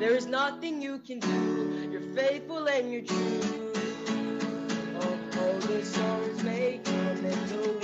There is nothing you can do. You're faithful and you're true. Oh, Holy Spirit, make your mental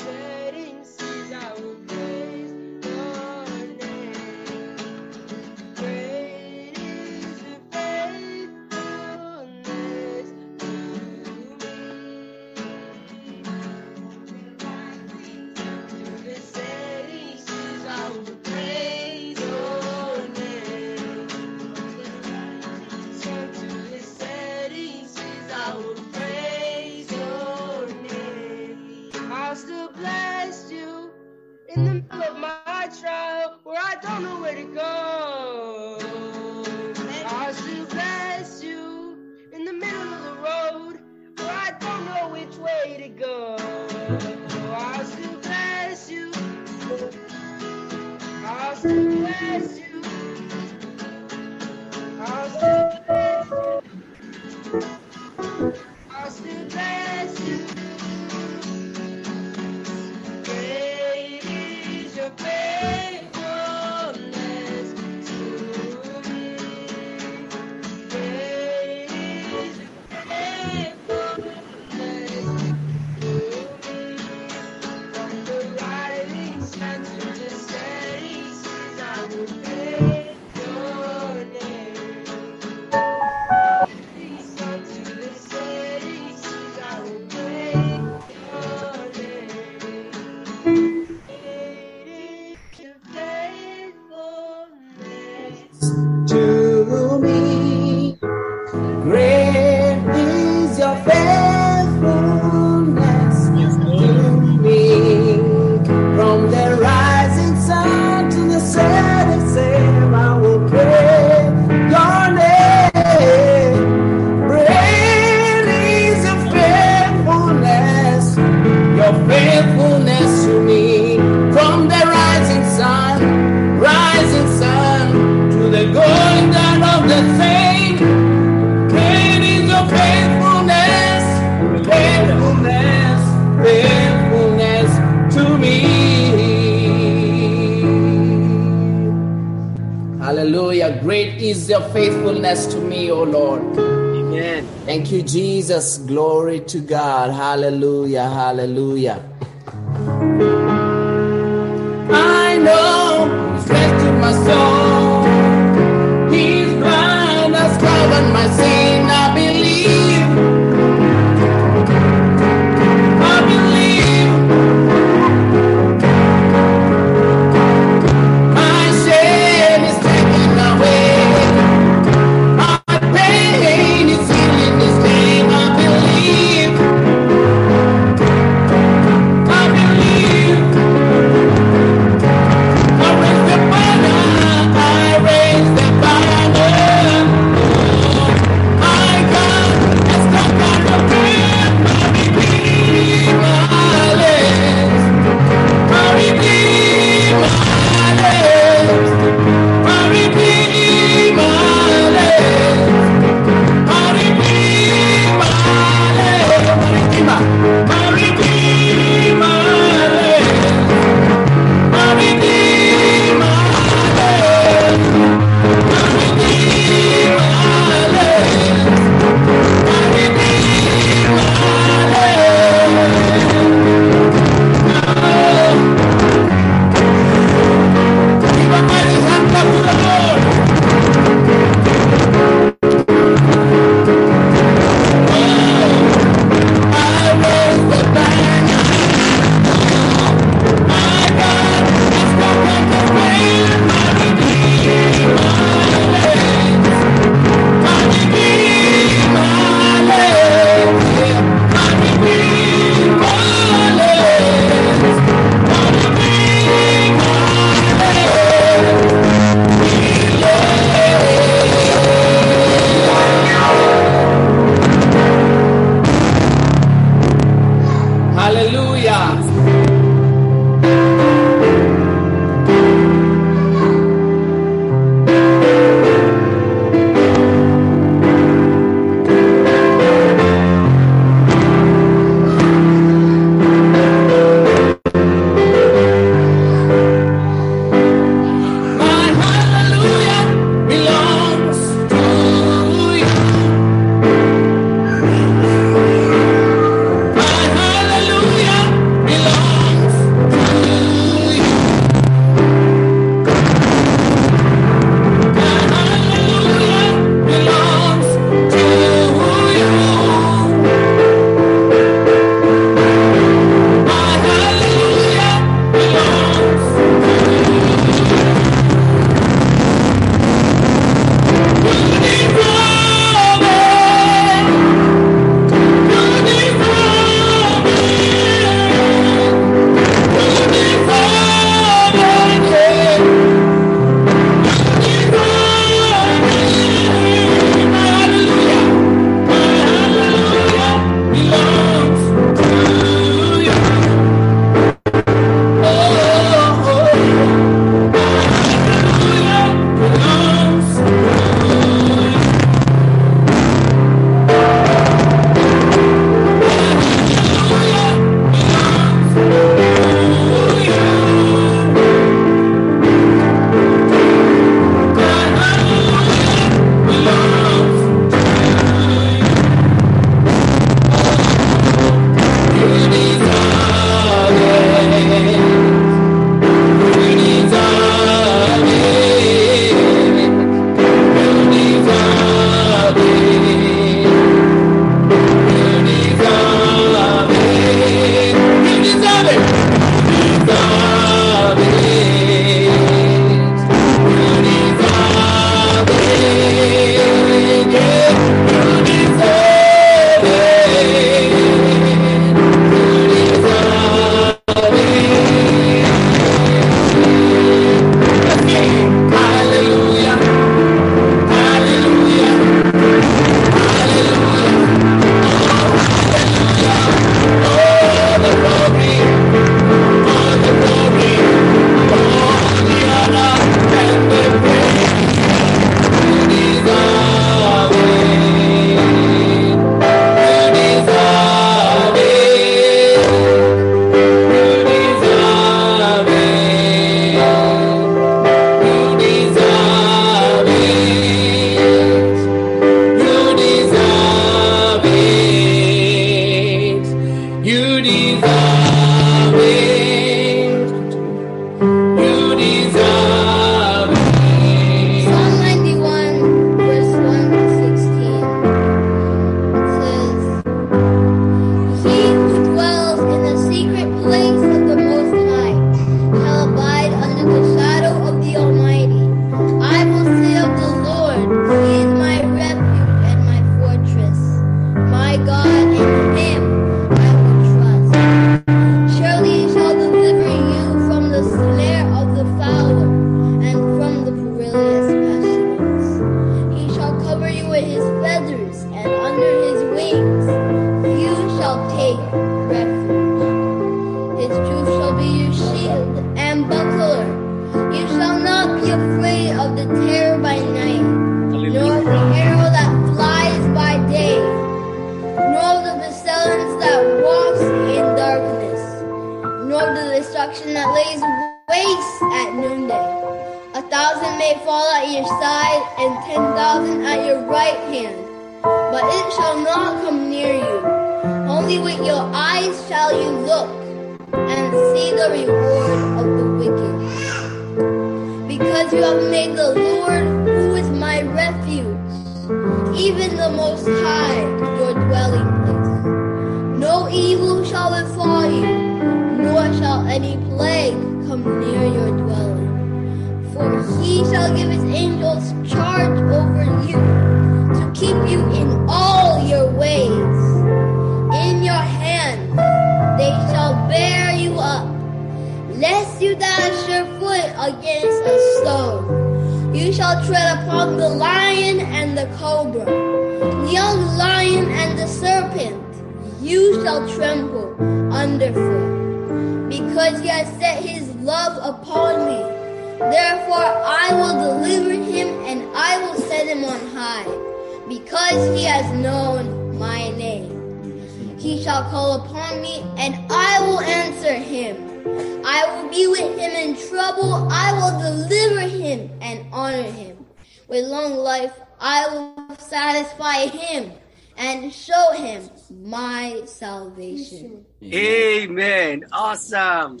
honor him. With long life, I will satisfy him and show him my salvation. Amen. Awesome.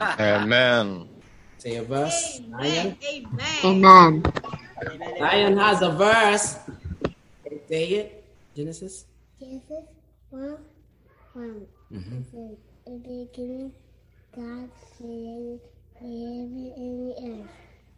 Amen. Say a verse. Lion. Amen. Lion has a verse. Say it. Genesis. Genesis 1 1. Mhm. It says, In the beginning, God created the heaven and the earth.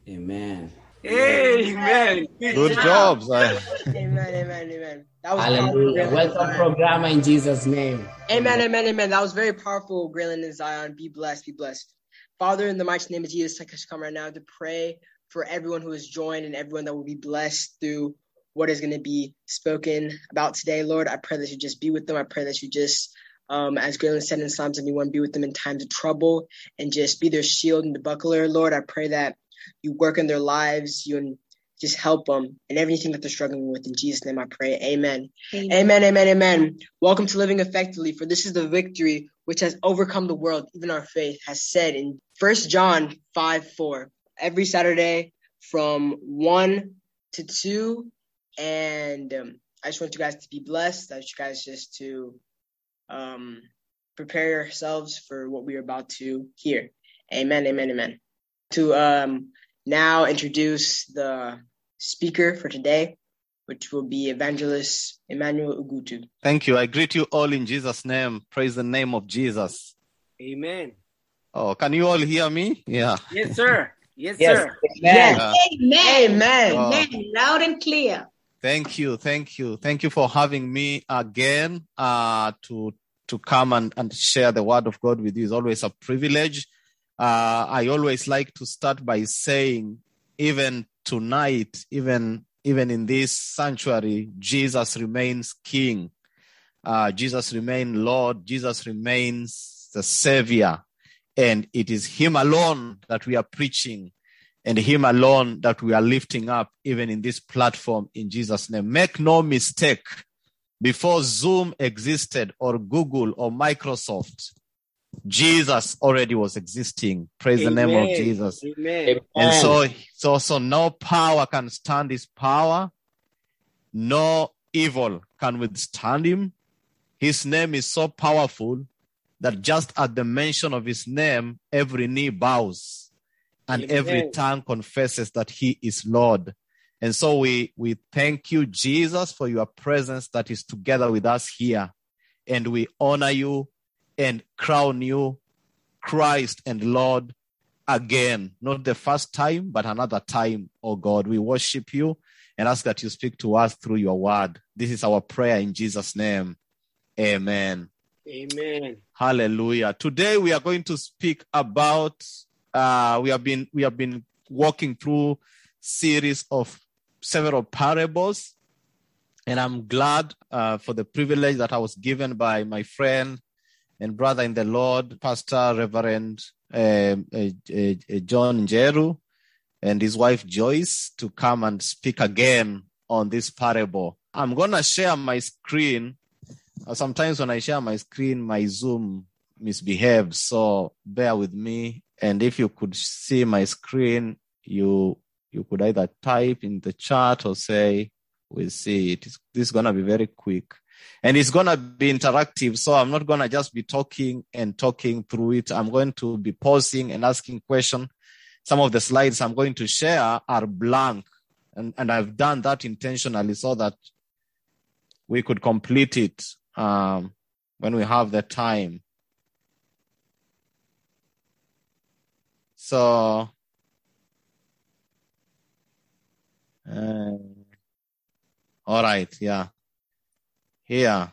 Amen. Amen. Good job, Zion. Amen, amen, amen. That was Hallelujah. Welcome, programmer, in Jesus' name. Amen, amen, amen. That was very powerful, Graylin and Zion. Be blessed, be blessed. Father, in the mighty name of Jesus, I just come right now to pray for everyone who has joined and everyone that will be blessed through what is going to be spoken about today, Lord. I pray that you just be with them. I pray that you just, um, as Graylin said in Psalm 71, be with them in times of trouble and just be their shield and the buckler, Lord. I pray that you work in their lives, you just help them in everything that they're struggling with. In Jesus' name, I pray. Amen. Amen, amen, amen. Welcome to Living Effectively, for this is the victory which has overcome the world, even our faith, has said in First John 5 4. Every Saturday from 1 to 2. And um, I just want you guys to be blessed. I want you guys just to um, prepare yourselves for what we are about to hear. Amen, amen, amen. To um, now introduce the speaker for today, which will be Evangelist Emmanuel Ugutu. Thank you. I greet you all in Jesus' name. Praise the name of Jesus. Amen. Oh, can you all hear me? Yeah. Yes, sir. Yes, Yes. sir. Amen. Uh, Amen. Amen. Oh. Amen. Loud and clear. Thank you, thank you, thank you for having me again uh, to to come and, and share the word of God with you. It's always a privilege. Uh, I always like to start by saying, even tonight, even even in this sanctuary, Jesus remains King. Uh, Jesus remains Lord. Jesus remains the Savior, and it is Him alone that we are preaching and him alone that we are lifting up even in this platform in Jesus name. Make no mistake. Before Zoom existed or Google or Microsoft, Jesus already was existing. Praise the name of Jesus. Amen. And so, so, so no power can stand his power. No evil can withstand him. His name is so powerful that just at the mention of his name, every knee bows and every tongue confesses that he is Lord. And so we, we thank you, Jesus, for your presence that is together with us here. And we honor you and crown you Christ and Lord again, not the first time, but another time, oh God. We worship you and ask that you speak to us through your word. This is our prayer in Jesus' name. Amen. Amen. Hallelujah. Today we are going to speak about uh we have been we have been walking through series of several parables and I'm glad uh, for the privilege that I was given by my friend and brother in the Lord, Pastor Reverend um, uh, uh, uh, John Jeru and his wife Joyce to come and speak again on this parable. I'm going to share my screen. Uh, sometimes when I share my screen, my Zoom misbehaves. So bear with me And if you could see my screen, you you could either type in the chat or say, we'll see it. This is going to be very quick. And it's going to be interactive. So I'm not going to just be talking and talking through it. I'm going to be pausing and asking questions. Some of the slides I'm going to share are blank. And, and I've done that intentionally so that we could complete it um, when we have the time. So, uh, all right, yeah. Here.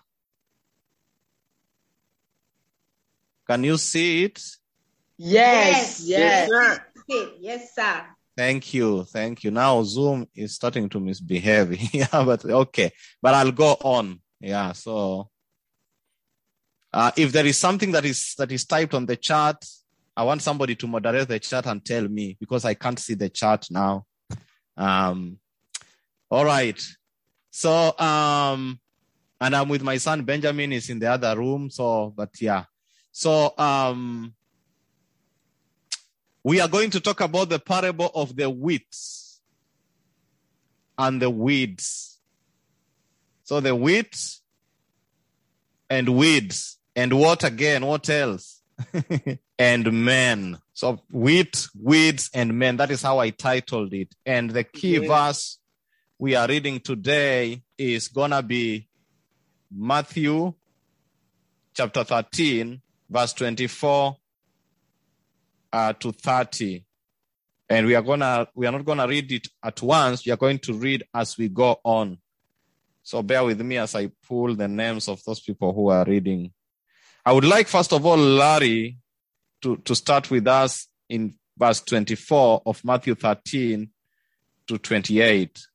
Can you see it? Yes, Yes, yes. sir. Okay, Yes, sir. Thank you. Thank you. Now Zoom is starting to misbehave. yeah, but okay. But I'll go on. Yeah. So uh, if there is something that is that is typed on the chat, I want somebody to moderate the chat and tell me because I can't see the chat now. Um all right. So um and I'm with my son Benjamin is in the other room. So but yeah. So um we are going to talk about the parable of the wheat and the weeds. So the wheat and weeds and what again? What else? and men. So wheat, weeds, and men. That is how I titled it. And the key Yeah. verse we are reading today is gonna be Matthew chapter 13, verse 24 uh, to 30. And we are gonna we are not gonna read it at once. We are going to read as we go on. So bear with me as I pull the names of those people who are reading. I would like first of all Larry to, to start with us in verse 24 of Matthew 13 to 28.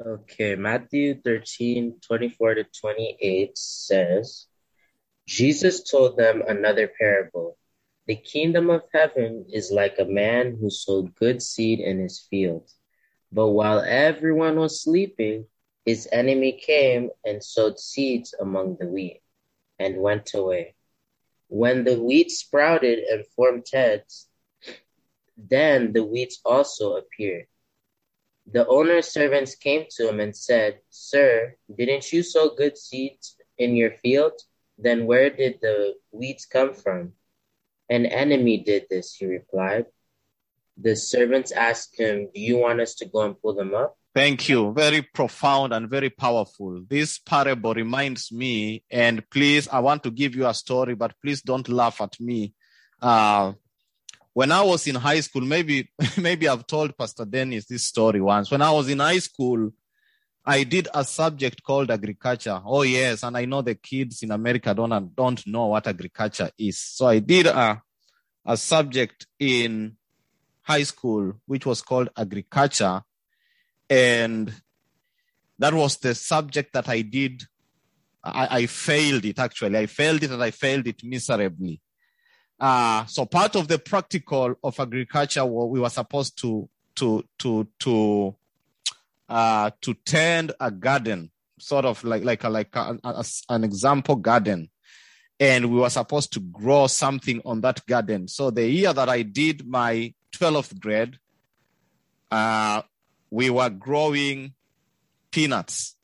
Okay, Matthew 13, 24 to 28 says, Jesus told them another parable. The kingdom of heaven is like a man who sowed good seed in his field. But while everyone was sleeping, his enemy came and sowed seeds among the wheat and went away. When the wheat sprouted and formed heads, then the weeds also appeared. The owner's servants came to him and said, Sir, didn't you sow good seeds in your field? Then where did the weeds come from? An enemy did this, he replied. The servants asked him, Do you want us to go and pull them up? Thank you. Very profound and very powerful. This parable reminds me, and please, I want to give you a story, but please don't laugh at me. Uh, when I was in high school, maybe, maybe I've told Pastor Dennis this story once. When I was in high school, I did a subject called agriculture. Oh yes, and I know the kids in America don't don't know what agriculture is. So I did a a subject in high school which was called agriculture, and that was the subject that I did. I, I failed it actually. I failed it and I failed it miserably. Uh, so part of the practical of agriculture, we were supposed to to to to uh, to tend a garden, sort of like like a, like a, a- an example garden, and we were supposed to grow something on that garden. So the year that I did my 12th grade, uh, we were growing peanuts.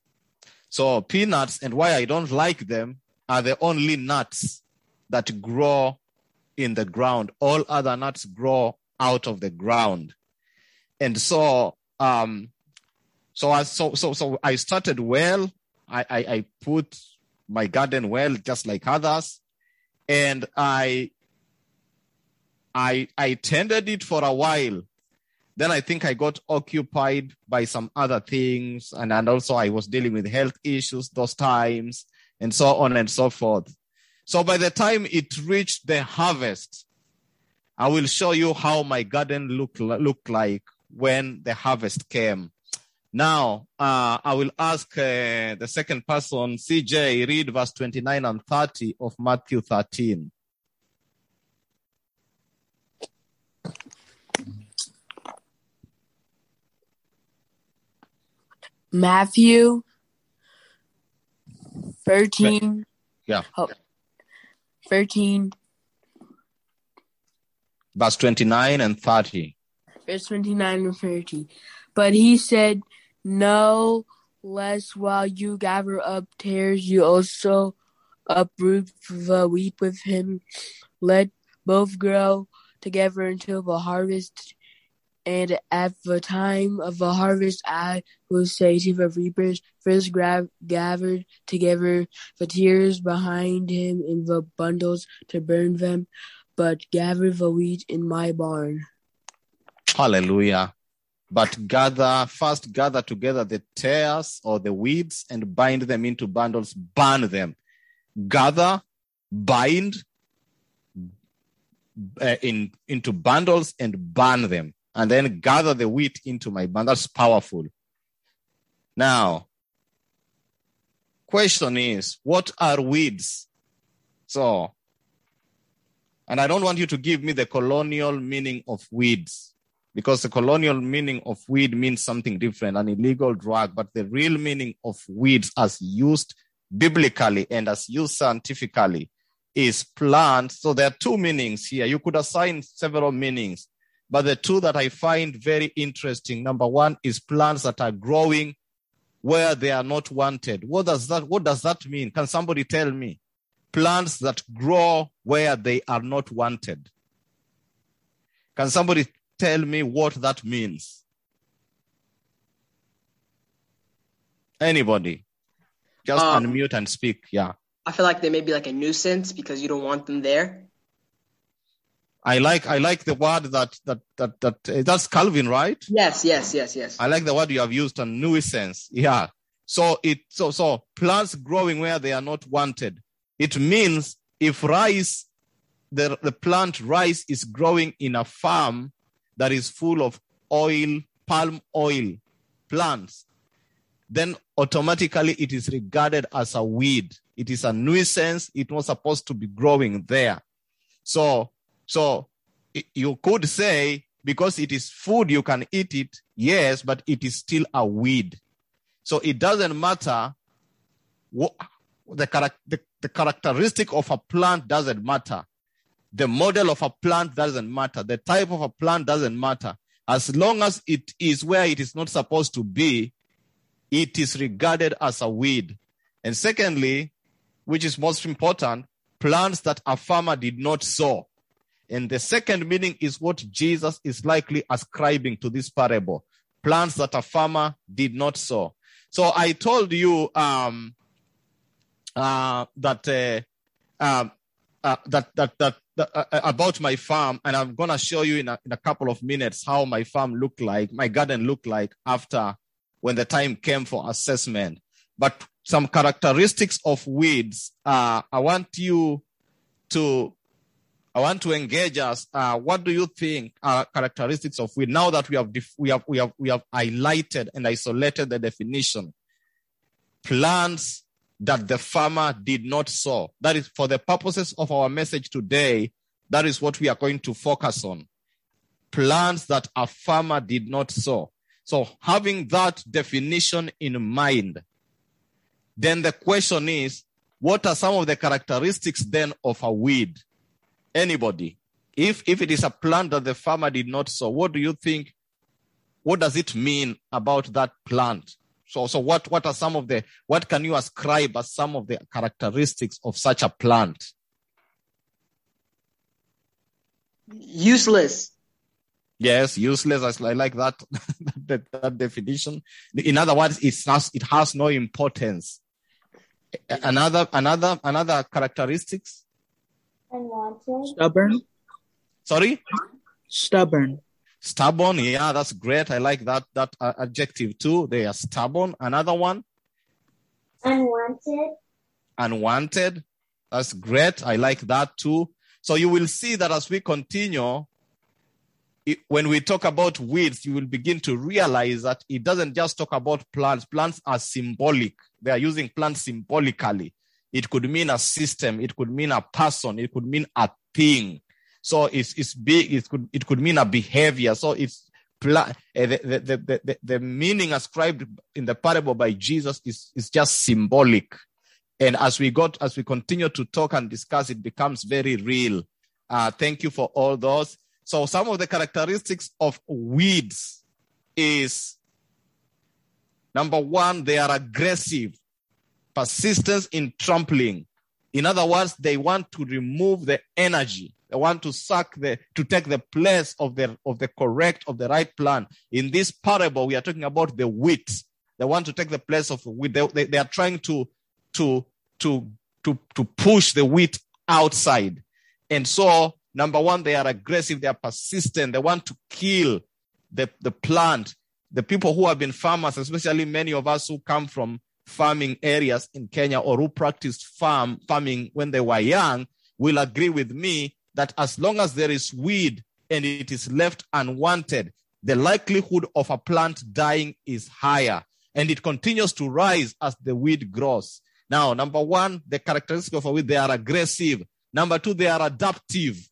So peanuts, and why I don't like them, are the only nuts that grow in the ground. All other nuts grow out of the ground. And so, um, so I, so, so, so I started well. I, I, I put my garden well, just like others. And I, I, I tended it for a while. Then I think I got occupied by some other things. And, and also I was dealing with health issues those times and so on and so forth. So by the time it reached the harvest, I will show you how my garden looked looked like when the harvest came. Now, uh, I will ask uh, the second person, CJ, read verse 29 and 30 of Matthew 13. Matthew 13. Yeah. Oh, 13, Verse 29 and 30. verse 29 and 30. But he said, No, lest while you gather up tares, you also uproot the wheat with him. Let both grow together until the harvest. And at the time of the harvest, I say to the reapers, First gra- gather together the tares behind him in the bundles to burn them, but gather the wheat in my barn. Hallelujah. But gather, first gather together the tares or the weeds and bind them into bundles, burn them. Gather, bind uh, in, into bundles and burn them. And then gather the wheat into my bundle. That's powerful. Now, question is, what are weeds? So, and I don't want you to give me the colonial meaning of weeds because the colonial meaning of weed means something different, an illegal drug. But the real meaning of weeds, as used biblically and as used scientifically, is plants. So there are two meanings here. You could assign several meanings, but the two that I find very interesting number one is plants that are growing where they are not wanted. What does that, what does that mean? Can somebody tell me? Plants that grow where they are not wanted. Can somebody tell me what that means? Anybody? Just Um, unmute and speak. Yeah. I feel like they may be like a nuisance because you don't want them there. I like I like the word that that that that uh, that's Calvin, right? Yes, yes, yes, yes. I like the word you have used, a nuisance. Yeah. So it so so plants growing where they are not wanted. It means if rice, the the plant rice is growing in a farm that is full of oil, palm oil plants, then automatically it is regarded as a weed. It is a nuisance. It's not supposed to be growing there. So so you could say because it is food, you can eat it, yes, but it is still a weed. So it doesn't matter what the, the, the characteristic of a plant doesn't matter. The model of a plant doesn't matter. The type of a plant doesn't matter. As long as it is where it is not supposed to be, it is regarded as a weed. And secondly, which is most important, plants that a farmer did not sow. And the second meaning is what Jesus is likely ascribing to this parable. Plants that a farmer did not sow. So I told you um, uh, that uh, um, uh, that that that, that uh, uh, about my farm, and I'm gonna show you in a, in a couple of minutes how my farm looked like, my garden looked like after when the time came for assessment. But some characteristics of weeds. Uh, I want you to I want to engage us. Uh, what do you think are characteristics of weed? Now that we have def- we have we have we have highlighted and isolated the definition, plants that the farmer did not sow. That is for the purposes of our message today. That is what we are going to focus on. Plants that a farmer did not sow. So having that definition in mind, then the question is, what are some of the characteristics then of a weed? Anybody? If if it is a plant that the farmer did not sow, what do you think? What does it mean about that plant? So so what what are some of the what can you ascribe as some of the characteristics of such a plant? Useless. Yes, useless. I like that that, that definition. In other words, it has it has no importance. Another another another characteristics. Unwanted. Stubborn. Sorry. Stubborn. Stubborn, yeah, that's great. I like that that uh, adjective too. They are stubborn. Another one, Unwanted. unwanted. That's great. I like that too. So you will see that as we continue, it, when we talk about weeds, you will begin to realize that it doesn't just talk about plants. Plants are symbolic. They are using plants symbolically. It could mean a system. It could mean a person. It could mean a thing. So it's it's big. It could it could mean a behavior. So it's pla- uh, the, the, the, the, the meaning ascribed in the parable by Jesus is is just symbolic. And as we got as we continue to talk and discuss, it becomes very real. Uh, thank you for all those. So some of the characteristics of weeds is number one, they are aggressive, persistence in trampling. In other words, they want to remove the energy. They want to suck the to take the place of the of the correct of the right plan. In this parable, we are talking about the wheat. They want to take the place of the wheat. They, they, they are trying to to to to to push the wheat outside. And so, number one, they are aggressive, they are persistent, they want to kill the, the plant. The people who have been farmers, especially many of us who come from farming areas in Kenya or who practiced farm farming when they were young, will agree with me that as long as there is weed and it is left unwanted, the likelihood of a plant dying is higher and it continues to rise as the weed grows. Now, number one, the characteristic of a weed, they are aggressive. Number two, they are adaptive.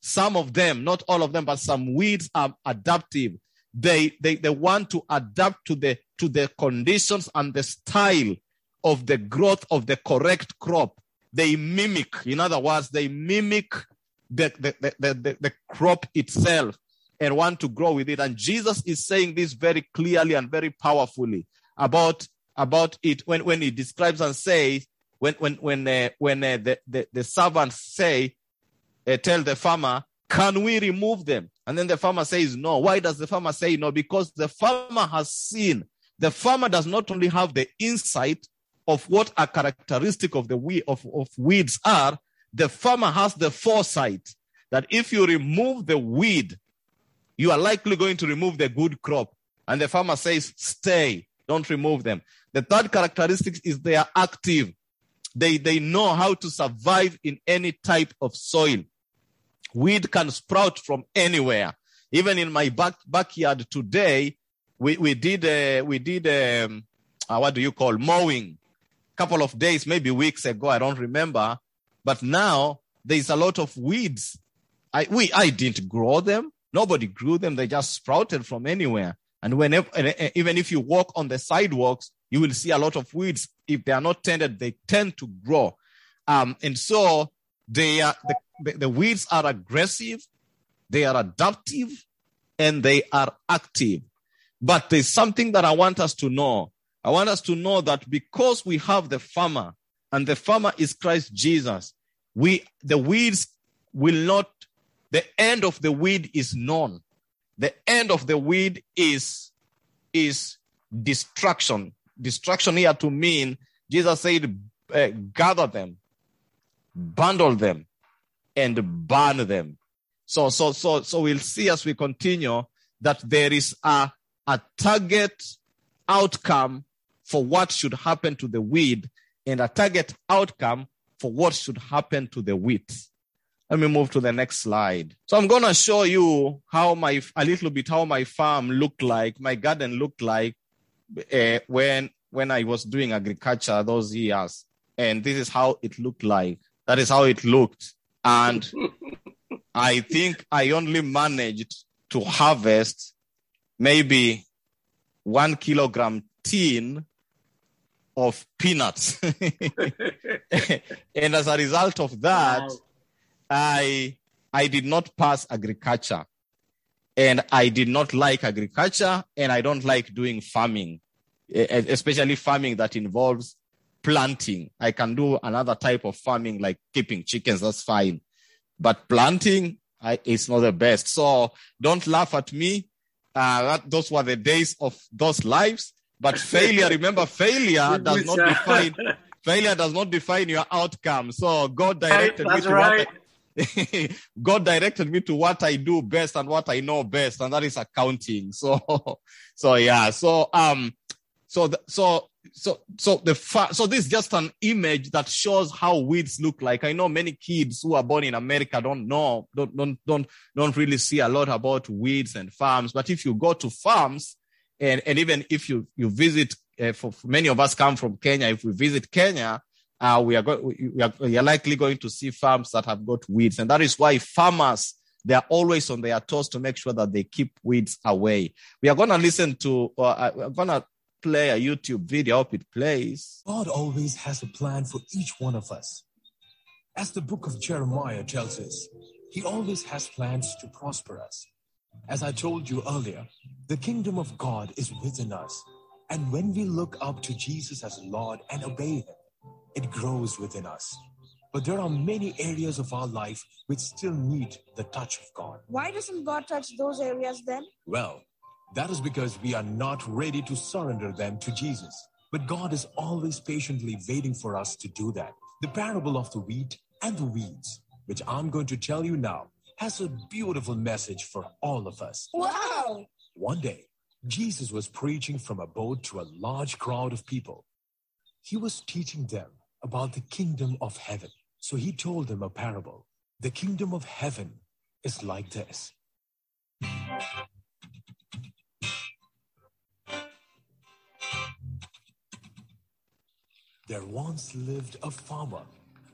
Some of them, not all of them, but some weeds are adaptive. They, they, they want to adapt to the, to the conditions and the style of the growth of the correct crop. They mimic, in other words, they mimic the, the, the, the, the, crop itself and want to grow with it. And Jesus is saying this very clearly and very powerfully about about it when, when he describes and says when when when uh, when uh, the, the the servants say uh, tell the farmer can we remove them and then the farmer says no why does the farmer say no because the farmer has seen the farmer does not only have the insight of what a characteristic of the we of, of weeds are the farmer has the foresight that if you remove the weed you are likely going to remove the good crop and the farmer says stay don't remove them the third characteristic is they are active. They, they know how to survive in any type of soil. Weed can sprout from anywhere. Even in my back, backyard today, we, we did, uh, we did, um, uh, what do you call mowing? A couple of days, maybe weeks ago. I don't remember. But now there's a lot of weeds. I, we, I didn't grow them. Nobody grew them. They just sprouted from anywhere. And whenever, even if you walk on the sidewalks, you will see a lot of weeds. If they are not tended, they tend to grow. Um, and so they are, the, the weeds are aggressive, they are adaptive, and they are active. But there's something that I want us to know. I want us to know that because we have the farmer and the farmer is Christ Jesus, we, the weeds will not, the end of the weed is known. The end of the weed is, is destruction. Destruction here to mean, Jesus said, uh, gather them, bundle them, and burn them. So, so, so, so we'll see as we continue that there is a, a target outcome for what should happen to the weed and a target outcome for what should happen to the wheat. Let me move to the next slide. So I'm going to show you how my, a little bit how my farm looked like, my garden looked like uh, when, when I was doing agriculture those years. And this is how it looked like. That is how it looked. And I think I only managed to harvest maybe one kilogram tin of peanuts. and as a result of that, wow. I I did not pass agriculture. And I did not like agriculture and I don't like doing farming, especially farming that involves planting. I can do another type of farming like keeping chickens, that's fine. But planting I, is not the best. So don't laugh at me. Uh, that, those were the days of those lives. But failure, remember, failure does not define failure does not define your outcome. So God directed me to right. what I, God directed me to what I do best and what I know best, and that is accounting. So, so yeah. So, um, so, the, so, so, so the fa- so this is just an image that shows how weeds look like. I know many kids who are born in America don't know, don't, don't, don't, don't really see a lot about weeds and farms. But if you go to farms, and, and even if you, you visit, uh, for, for many of us come from Kenya, if we visit Kenya, uh, we are go- we are, are likely going to see farms that have got weeds, and that is why farmers they are always on their toes to make sure that they keep weeds away. We are going to listen to, uh, we're going to play a YouTube video. I hope it plays. God always has a plan for each one of us. As the book of Jeremiah tells us, He always has plans to prosper us. As I told you earlier, the kingdom of God is within us. And when we look up to Jesus as Lord and obey Him, it grows within us. But there are many areas of our life which still need the touch of God. Why doesn't God touch those areas then? Well, that is because we are not ready to surrender them to Jesus. But God is always patiently waiting for us to do that. The parable of the wheat and the weeds, which I'm going to tell you now, has a beautiful message for all of us. Wow! One day, Jesus was preaching from a boat to a large crowd of people. He was teaching them about the kingdom of heaven. So he told them a parable. The kingdom of heaven is like this. There once lived a farmer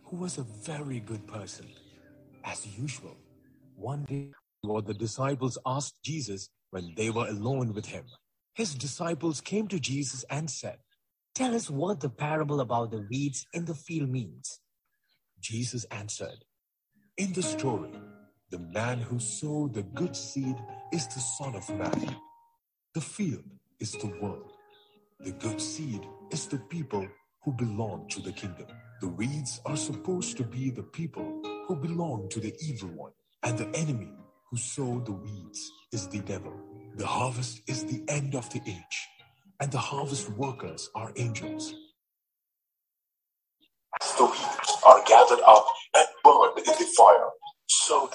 who was a very good person. As usual, one day, what the disciples asked Jesus when they were alone with him. His disciples came to Jesus and said, Tell us what the parable about the weeds in the field means. Jesus answered, In the story, the man who sowed the good seed is the Son of Man. The field is the world. The good seed is the people who belong to the kingdom. The weeds are supposed to be the people who belong to the evil one, and the enemy who sowed the weeds is the devil. The harvest is the end of the age, and the harvest workers are angels. As the weeds are gathered up and burned in the fire, so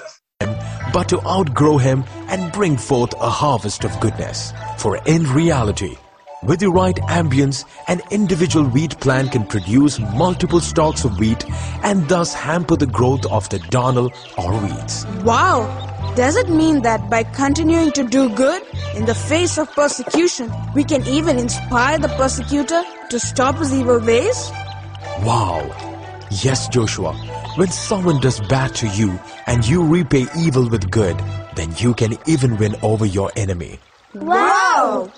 but to outgrow him and bring forth a harvest of goodness. For in reality, with the right ambience, an individual wheat plant can produce multiple stalks of wheat and thus hamper the growth of the darnel or weeds. Wow! Does it mean that by continuing to do good in the face of persecution, we can even inspire the persecutor to stop his evil ways? Wow! Yes, Joshua. When someone does bad to you and you repay evil with good, then you can even win over your enemy. Wow!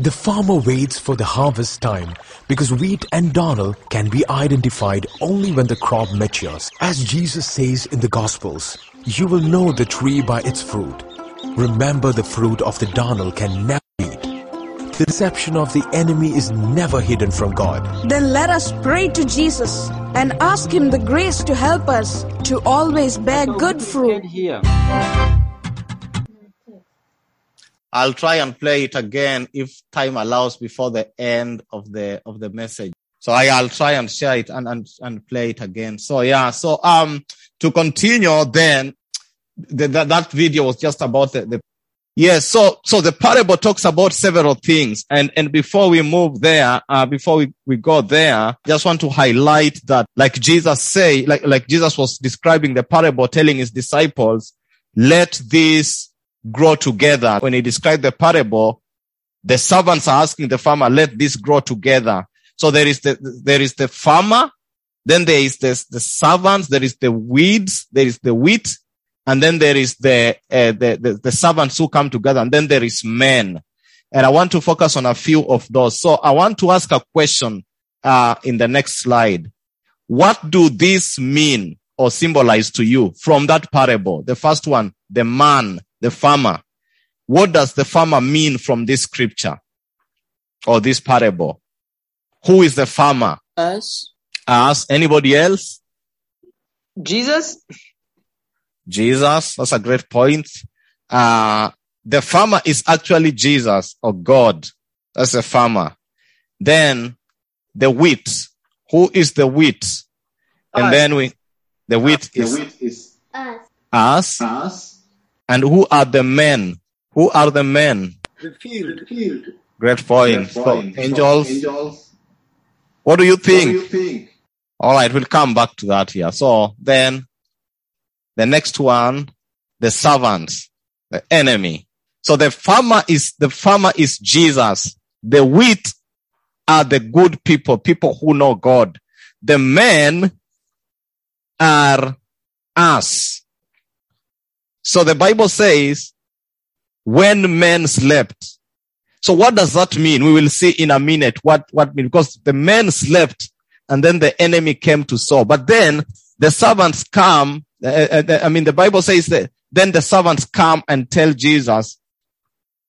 The farmer waits for the harvest time because wheat and darnel can be identified only when the crop matures. As Jesus says in the Gospels, you will know the tree by its fruit. Remember the fruit of the darnel can never eat. The deception of the enemy is never hidden from God. Then let us pray to Jesus and ask Him the grace to help us to always bear good fruit. I'll try and play it again if time allows before the end of the of the message. So I, I'll try and share it and, and and play it again. So yeah. So um to continue then the, that that video was just about the, the Yes, so so the parable talks about several things, and and before we move there, uh, before we, we go there, just want to highlight that, like Jesus say, like like Jesus was describing the parable, telling his disciples, "Let this grow together." When he described the parable, the servants are asking the farmer, "Let this grow together." So there is the there is the farmer, then there is the the servants, there is the weeds, there is the wheat, and then there is the, uh, the, the, the servants who come together, and then there is men. And I want to focus on a few of those. So I want to ask a question uh, in the next slide. What do these mean or symbolize to you from that parable? The first one, the man, the farmer. What does the farmer mean from this scripture or this parable? Who is the farmer? Us. Us. Anybody else? Jesus? Jesus. That's a great point. Uh, the farmer is actually Jesus or God. That's a farmer. Then the wheat. Who is the wheat? And Us. then we, the ah, wheat is Us. us. Us. And who are the men? Who are the men? The field. The Field. Great point. Great point. So, angels. Angels. What do you What do think? you think? All right, we'll come back to that here. So then the next one, the servants, the enemy. So the farmer is, the farmer is Jesus. The wheat are the good people, people who know God. The men are us. So the Bible says, when men slept. So what does that mean? We will see in a minute what, what mean, because the men slept and then the enemy came to Saul. But then the servants come. uh, uh, I mean, the Bible says that then the servants come and tell Jesus,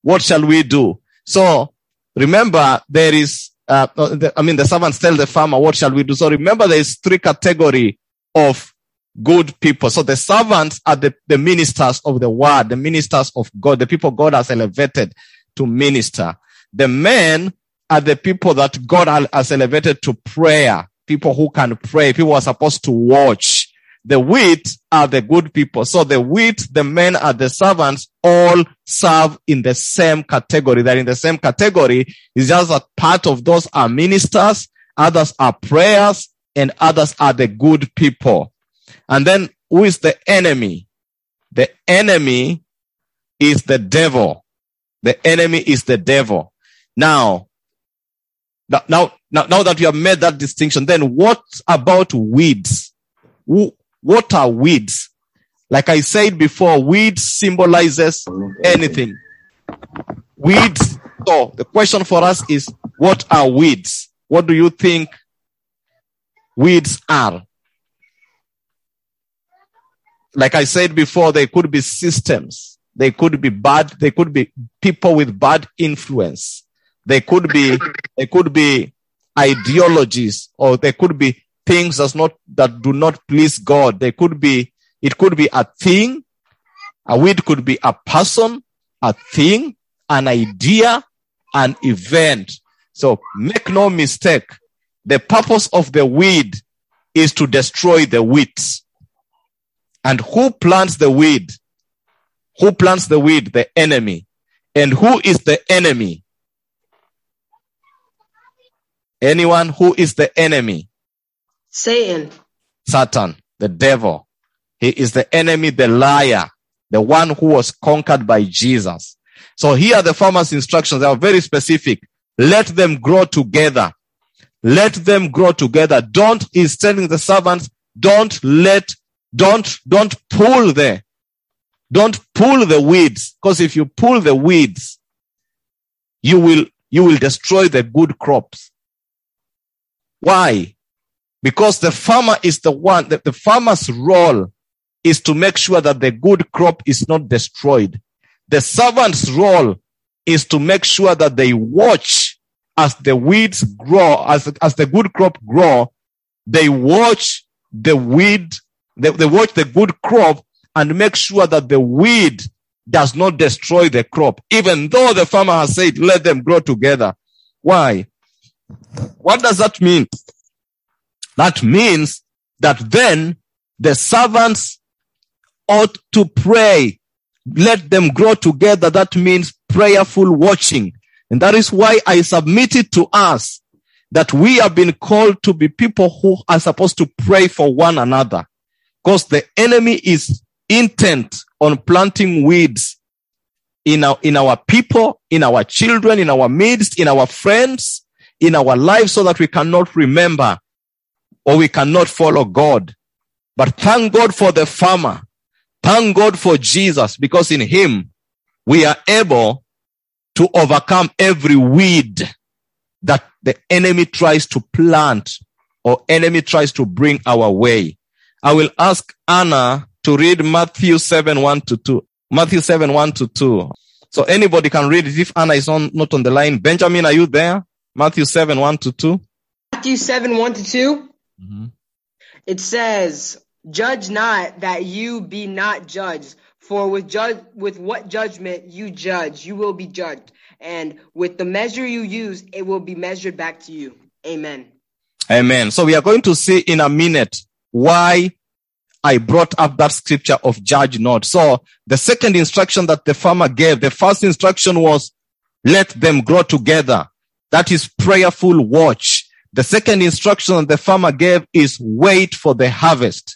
what shall we do? So remember there is, uh, uh, I mean, the servants tell the farmer, what shall we do? So remember there is three category of good people. So the servants are the, the ministers of the word, the ministers of God, the people God has elevated to minister. The men are the people that God has elevated to prayer, people who can pray, people are supposed to watch. The wheat are the good people. So the wheat, the men are the servants, all serve in the same category. They're in the same category. It's just that part of those are ministers, others are prayers, and others are the good people. And then who is the enemy? The enemy is the devil. The enemy is the devil. Now, now, now, now, that we have made that distinction, then what about weeds? What are weeds? Like I said before, weeds symbolizes anything. Weeds. So the question for us is, what are weeds? What do you think weeds are? Like I said before, they could be systems. They could be bad. They could be people with bad influence. They could be, they could be ideologies or they could be things that's not, that do not please God. They could be, it could be a thing. A weed could be a person, a thing, an idea, an event. So make no mistake. The purpose of the weed is to destroy the wheat. And who plants the weed? Who plants the weed? The enemy. And who is the enemy? Anyone who is the enemy? Satan. Satan, the devil. He is the enemy, the liar, the one who was conquered by Jesus. So here the farmer's instructions are very specific. Let them grow together. Let them grow together. Don't, he's telling the servants, don't let, don't, don't pull the, don't pull the weeds. Because if you pull the weeds, you will, you will destroy the good crops. Why? Because the farmer is the one, the, the farmer's role is to make sure that the good crop is not destroyed. The servant's role is to make sure that they watch as the weeds grow, as, as the good crop grow, they watch the weed, they, they watch the good crop and make sure that the weed does not destroy the crop, even though the farmer has said, let them grow together. Why? What does that mean? That means that then the servants ought to pray. Let them grow together. That means prayerful watching. And that is why I submitted to us that we have been called to be people who are supposed to pray for one another. Because the enemy is intent on planting weeds in our, in our people, in our children, in our midst, in our friends, in our lives so that we cannot remember or we cannot follow God. But thank God for the farmer. Thank God for Jesus because in him we are able to overcome every weed that the enemy tries to plant or enemy tries to bring our way. I will ask Anna to read Matthew 7, 1 to 2. Matthew 7, 1 to 2. So anybody can read it if Anna is on, not on the line. Benjamin, are you there? Matthew 7, 1 to 2. Matthew 7, 1 to 2. Mm-hmm. It says, Judge not that you be not judged, for with with what judgment you judge, you will be judged. And with the measure you use, it will be measured back to you. Amen. Amen. So we are going to see in a minute why I brought up that scripture of judge not. So the second instruction that the farmer gave, the first instruction was let them grow together. That is prayerful watch. The second instruction that the farmer gave is wait for the harvest.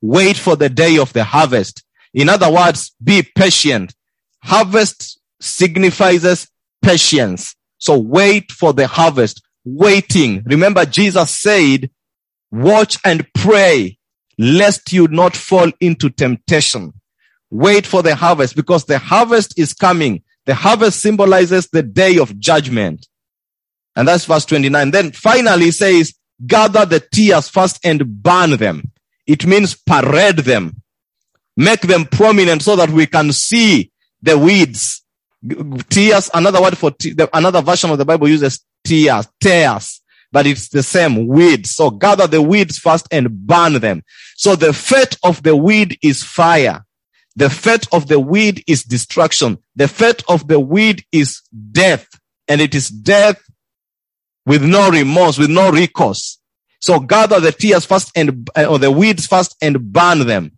Wait for the day of the harvest. In other words, be patient. Harvest signifies patience. So wait for the harvest. Waiting. Remember Jesus said, watch and pray lest you not fall into temptation. Wait for the harvest because the harvest is coming. The harvest symbolizes the day of judgment. And that's verse 29. Then finally says, gather the tares first and burn them. It means parade them, make them prominent so that we can see the weeds. Tares, another word for te- another version of the Bible uses tares, tares, but it's the same weeds. So gather the weeds first and burn them. So the fate of the weed is fire. The fate of the weed is destruction. The fate of the weed is death. And it is death with no remorse, with no recourse. So gather the tares first and, uh, or the weeds first and burn them.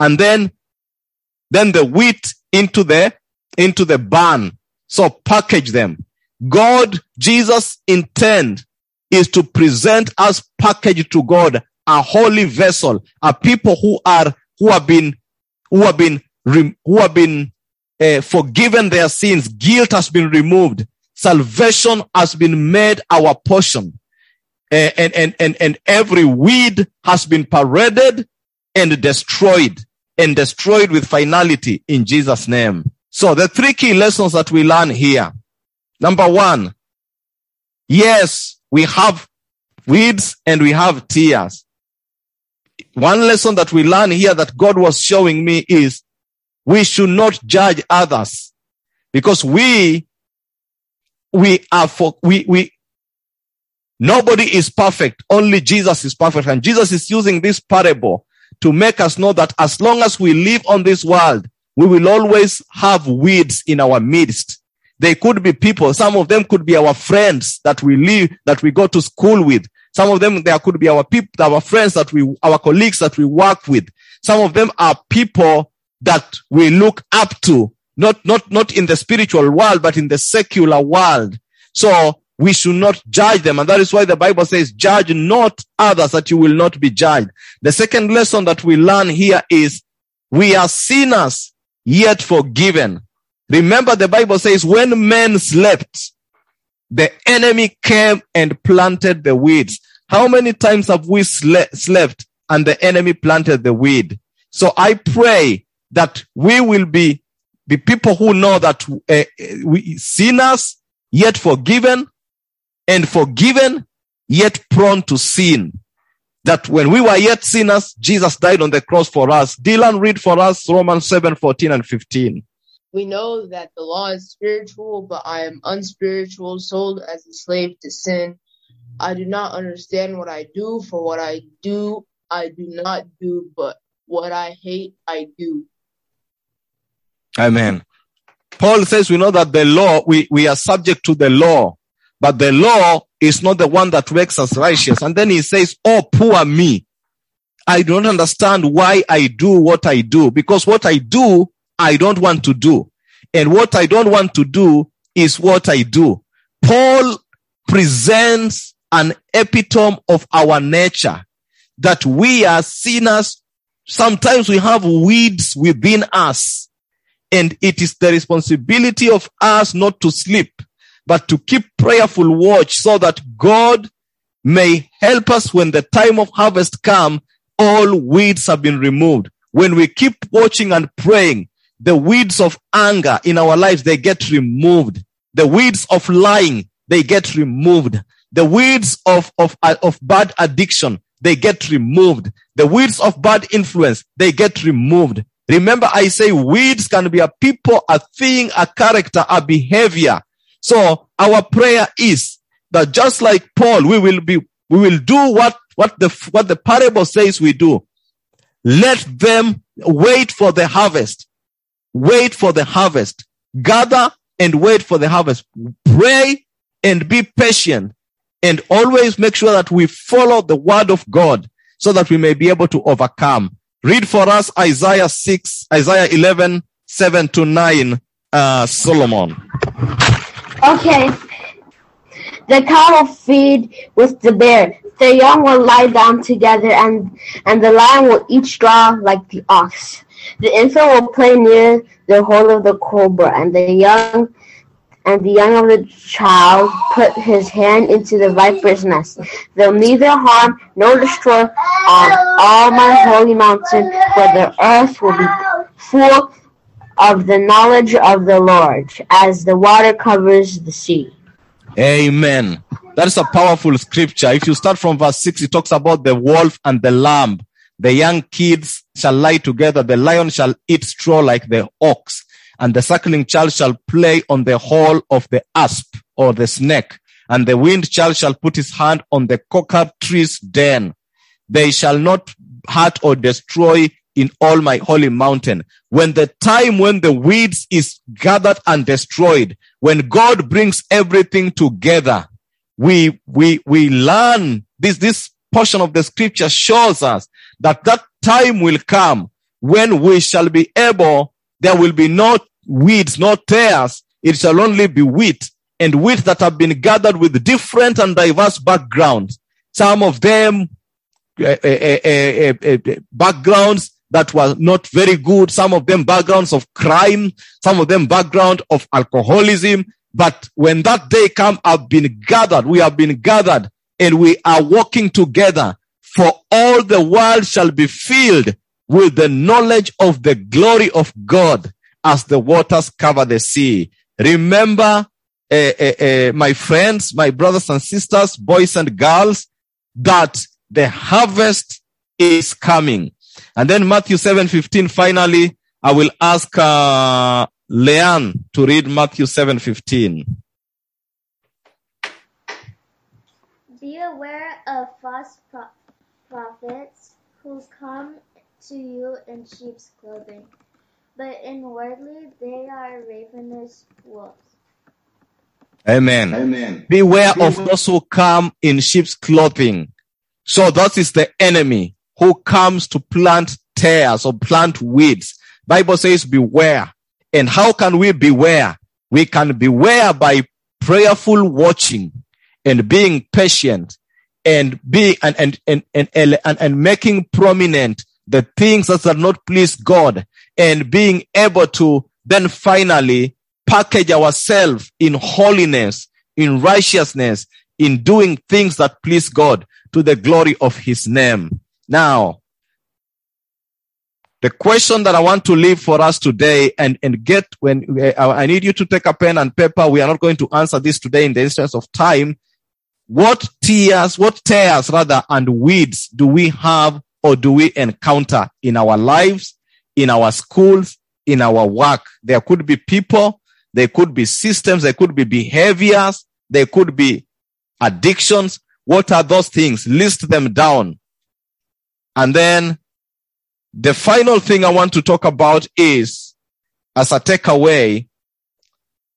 And then, then the wheat into the, into the barn. So package them. God, Jesus intend is to present us packaged to God, a holy vessel, a people who are, who have been, who have been, who have been uh, forgiven their sins. Guilt has been removed. Salvation has been made our portion. Uh, and, and, and, and every weed has been paraded and destroyed and destroyed with finality in Jesus' name. So the three key lessons that we learn here. Number one, yes, we have weeds and we have tares. One lesson that we learn here that God was showing me is we should not judge others because we, we are for, we, we, nobody is perfect. Only Jesus is perfect. And Jesus is using this parable to make us know that as long as we live on this world, we will always have weeds in our midst. They could be people. Some of them could be our friends that we live, that we go to school with. Some of them, there could be our people, our friends that we, our colleagues that we work with. Some of them are people that we look up to, not, not, not in the spiritual world, but in the secular world. So we should not judge them. And that is why the Bible says, judge not others that you will not be judged. The second lesson that we learn here is we are sinners yet forgiven. Remember the Bible says when men slept, the enemy came and planted the weeds. How many times have we sle- slept and the enemy planted the weed? So I pray that we will be the people who know that uh, we sinners yet forgiven and forgiven yet prone to sin. That when we were yet sinners, Jesus died on the cross for us. Dylan, read for us Romans 7, 14 and 15. We know that the law is spiritual, but I am unspiritual, sold as a slave to sin. I do not understand what I do, for what I do, I do not do, but what I hate, I do. Amen. Paul says we know that the law, we, we are subject to the law, but the law is not the one that makes us righteous. And then he says, Oh, poor me. I don't understand why I do what I do because what I do, I don't want to do. And what I don't want to do is what I do. Paul presents an epitome of our nature that we are sinners. Sometimes we have weeds within us and it is the responsibility of us not to sleep, but to keep prayerful watch so that God may help us when the time of harvest come, all weeds have been removed. When we keep watching and praying, the weeds of anger in our lives, they get removed. The weeds of lying, they get removed. The weeds of, of, uh, of bad addiction, they get removed. The weeds of bad influence, they get removed. Remember, I say weeds can be a people, a thing, a character, a behavior. So our prayer is that just like Paul, we will be, we will do what, what the, what the parable says we do. Let them wait for the harvest. Wait for the harvest. Gather and wait for the harvest. Pray and be patient and always make sure that we follow the word of God so that we may be able to overcome. Read for us Isaiah 6, Isaiah 11, 7 to 9, uh, Solomon. Okay. The cow will feed with the bear. The young will lie down together, and, and the lion will eat straw like the ox. The infant will play near the hole of the cobra, and the young and the young of the child put his hand into the viper's nest. They'll neither harm nor destroy on all my holy mountain, for the earth will be full of the knowledge of the Lord, as the water covers the sea. Amen. That is a powerful scripture. If you start from verse 6, it talks about the wolf and the lamb. The young kids shall lie together. The lion shall eat straw like the ox and the suckling child shall play on the hole of the asp or the snake and the wind child shall put his hand on the cockatrice's den. They shall not hurt or destroy in all my holy mountain. When the time when the weeds is gathered and destroyed, when God brings everything together, we, we, we learn this, this portion of the scripture shows us that that time will come when we shall be able, there will be no weeds, no tares. It shall only be wheat and wheat that have been gathered with different and diverse backgrounds. Some of them uh, uh, uh, backgrounds that were not very good. Some of them backgrounds of crime. Some of them background of alcoholism. But when that day come, I've been gathered. We have been gathered and we are walking together for all the world shall be filled with the knowledge of the glory of God as the waters cover the sea. Remember, uh, uh, uh, my friends, my brothers and sisters, boys and girls, that the harvest is coming. And then Matthew 7:15 finally I will ask uh Leanne to read Matthew 7:15. Be aware of false pro- prophets who come to you in sheep's clothing, but inwardly they are ravenous wolves. Amen. Amen. Beware of those who come in sheep's clothing. So that is the enemy who comes to plant tares or plant weeds. Bible says beware. And how can we beware? We can beware by prayerful watching and being patient and being and and and and, and, and making prominent the things that are not please God and being able to then finally package ourselves in holiness, in righteousness, in doing things that please God to the glory of his name. Now, the question that I want to leave for us today and, and get when uh, I need you to take a pen and paper. We are not going to answer this today in the instance of time. What tares, what tares rather and weeds do we have or do we encounter in our lives, in our schools, in our work? There could be people, there could be systems, there could be behaviors, there could be addictions. What are those things? List them down. And then the final thing I want to talk about is as a takeaway,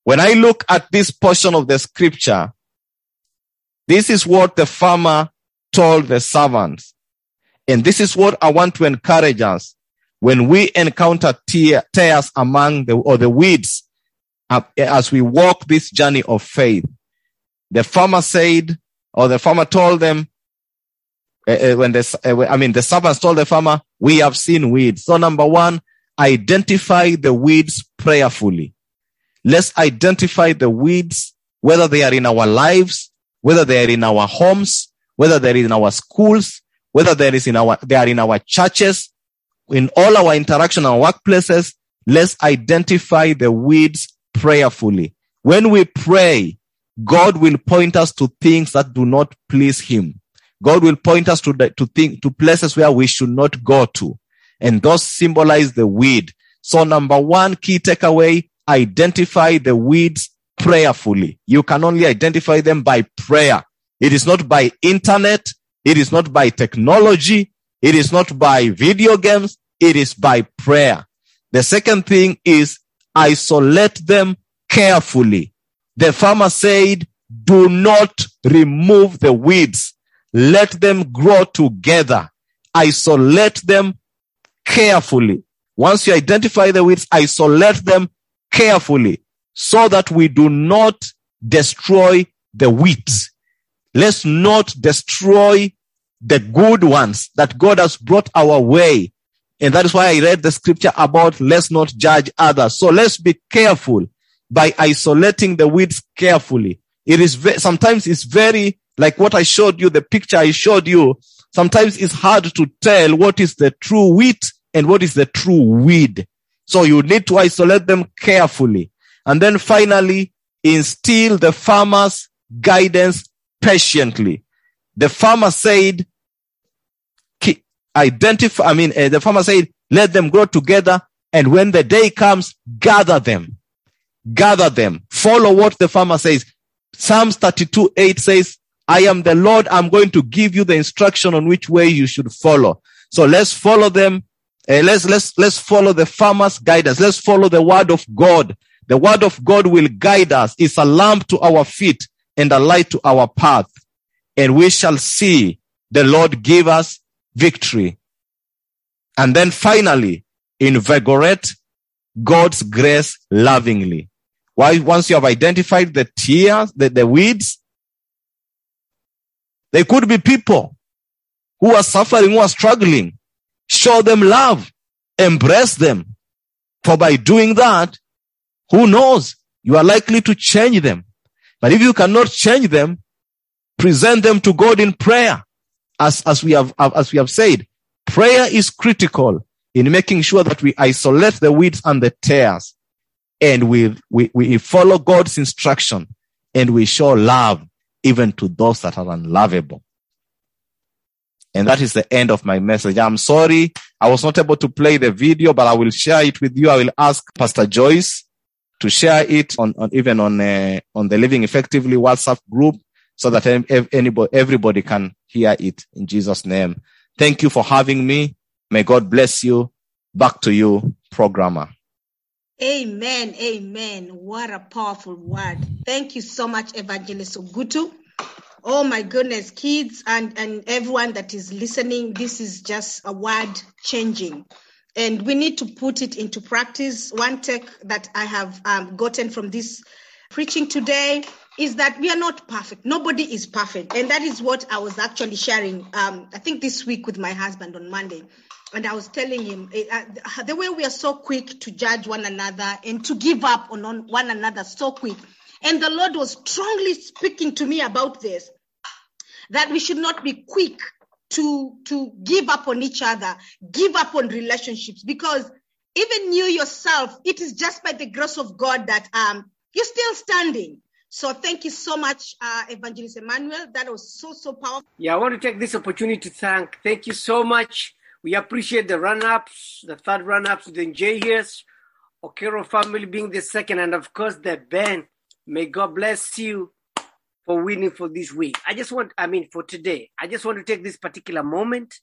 when I look at this portion of the scripture, this is what the farmer told the servants. And this is what I want to encourage us when we encounter tares among the, or the weeds uh, as we walk this journey of faith. The farmer said, or the farmer told them, uh, when the, uh, I mean, the servants told the farmer, we have seen weeds. So number one, identify the weeds prayerfully. Let's identify the weeds, whether they are in our lives, whether they are in our homes, whether they're in our schools, whether there is in our, they are in our churches, in all our interaction, our workplaces. Let's identify the weeds prayerfully. When we pray, God will point us to things that do not please him. God will point us to, to think, to places where we should not go to. And those symbolize the weed. So number one key takeaway, identify the weeds prayerfully. You can only identify them by prayer. It is not by internet. It is not by technology. It is not by video games. It is by prayer. The second thing is isolate them carefully. The farmer said, do not remove the weeds. Let them grow together. Isolate them carefully. Once you identify the weeds, isolate them carefully so that we do not destroy the wheat. Let's not destroy the good ones that God has brought our way. And that is why I read the scripture about let's not judge others. So let's be careful by isolating the weeds carefully. It is ve- sometimes it's very like what I showed you, the picture I showed you. Sometimes it's hard to tell what is the true wheat and what is the true weed. So you need to isolate them carefully. And then finally, instill the farmer's guidance patiently. The farmer said, identify, I mean, uh, the farmer said, let them grow together. And when the day comes, gather them, gather them, follow what the farmer says. Psalms 32, 8 says, I am the Lord. I'm going to give you the instruction on which way you should follow. So let's follow them. Uh, let's, let's, let's follow the farmer's guidance. Let's follow the word of God. The word of God will guide us. It's a lamp to our feet and a light to our path. And we shall see the Lord give us victory. And then finally, invigorate God's grace lovingly. Why, once you have identified the tares, the, the weeds, they could be people who are suffering, who are struggling. Show them love. Embrace them. For by doing that, who knows? You are likely to change them. But if you cannot change them, present them to God in prayer. As, as we have, as we have said, prayer is critical in making sure that we isolate the weeds and the tares and we, we, we follow God's instruction and we show love even to those that are unlovable. And that is the end of my message. I'm sorry. I was not able to play the video, but I will share it with you. I will ask Pastor Joyce to share it on, on even on, uh, on the Living Effectively WhatsApp group so that anybody, everybody can hear it in Jesus name. Thank you for having me. May God bless you. Back to you, programmer. Amen. Amen. What a powerful word. Thank you so much, Evangelist Ogutu. Oh my goodness, kids and, and everyone that is listening, this is just a word changing. And we need to put it into practice. One take that I have um, gotten from this preaching today is that we are not perfect. Nobody is perfect. And that is what I was actually sharing, um, I think this week with my husband on Monday. And I was telling him uh, the way we are so quick to judge one another and to give up on, on one another so quick. And the Lord was strongly speaking to me about this that we should not be quick to, to give up on each other, give up on relationships, because even you yourself, it is just by the grace of God that um, you're still standing. So thank you so much, uh, Evangelist Emmanuel. That was so, so powerful. Yeah, I want to take this opportunity to thank. Thank you so much. We appreciate the run-ups, the third run-ups, the Njehias, Okero family being the second, and of course the band. May God bless you for winning for this week. I just want, I mean, for today, I just want to take this particular moment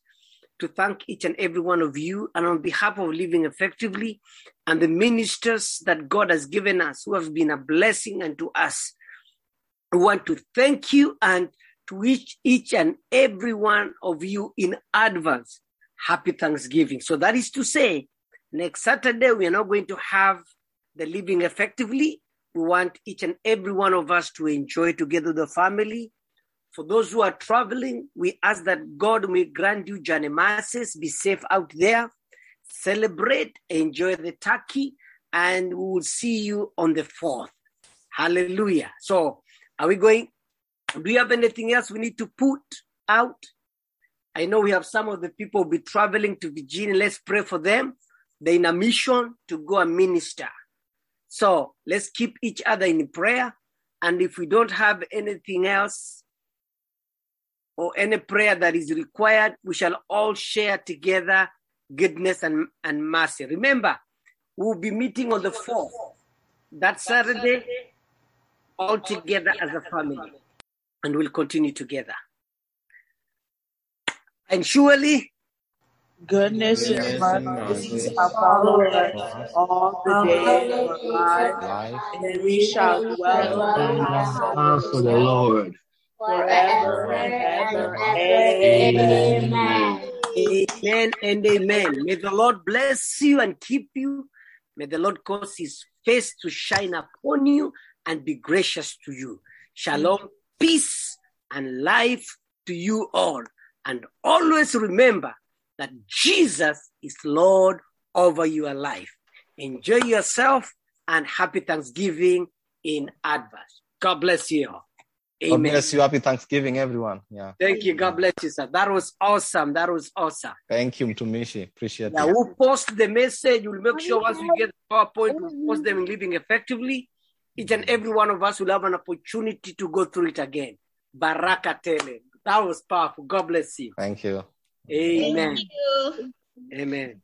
to thank each and every one of you and on behalf of Living Effectively and the ministers that God has given us who have been a blessing unto us. I want to thank you and to each, each and every one of you in advance. Happy Thanksgiving. So that is to say, next Saturday, we are not going to have the Living Effectively. We want each and every one of us to enjoy together the family. For those who are traveling, we ask that God may grant you journey masses, be safe out there, celebrate, enjoy the turkey, and we will see you on the 4th. Hallelujah. So, are we going? Do you have anything else we need to put out? I know we have some of the people will be traveling to Virginia. Let's pray for them. They're in a mission to go and minister. So let's keep each other in prayer. And if we don't have anything else or any prayer that is required, we shall all share together goodness and, and mercy. Remember, we'll be meeting on the 4th, that Saturday, all together as a family. And we'll continue together. And surely Goodness and mercy shall follow us all the days of our life, and we shall dwell in the house of the Lord forever and ever. Amen. Amen and amen. May the Lord bless you and keep you. May the Lord cause his face to shine upon you and be gracious to you. Shalom, peace, and life to you all. And always remember that Jesus is Lord over your life. Enjoy yourself and happy Thanksgiving in advance. God bless you all. Amen. God bless you. Happy Thanksgiving, everyone. Yeah. Thank you. God bless you, sir. That was awesome. That was awesome. Thank you, Mtumishi. Appreciate Now, it. we'll post the message. We'll make sure once we get the PowerPoint, we'll post them in Living Effectively. Each and every one of us will have an opportunity to go through it again. Baraka Tele. That was powerful. God bless you. Thank you. Amen. Thank you. Amen.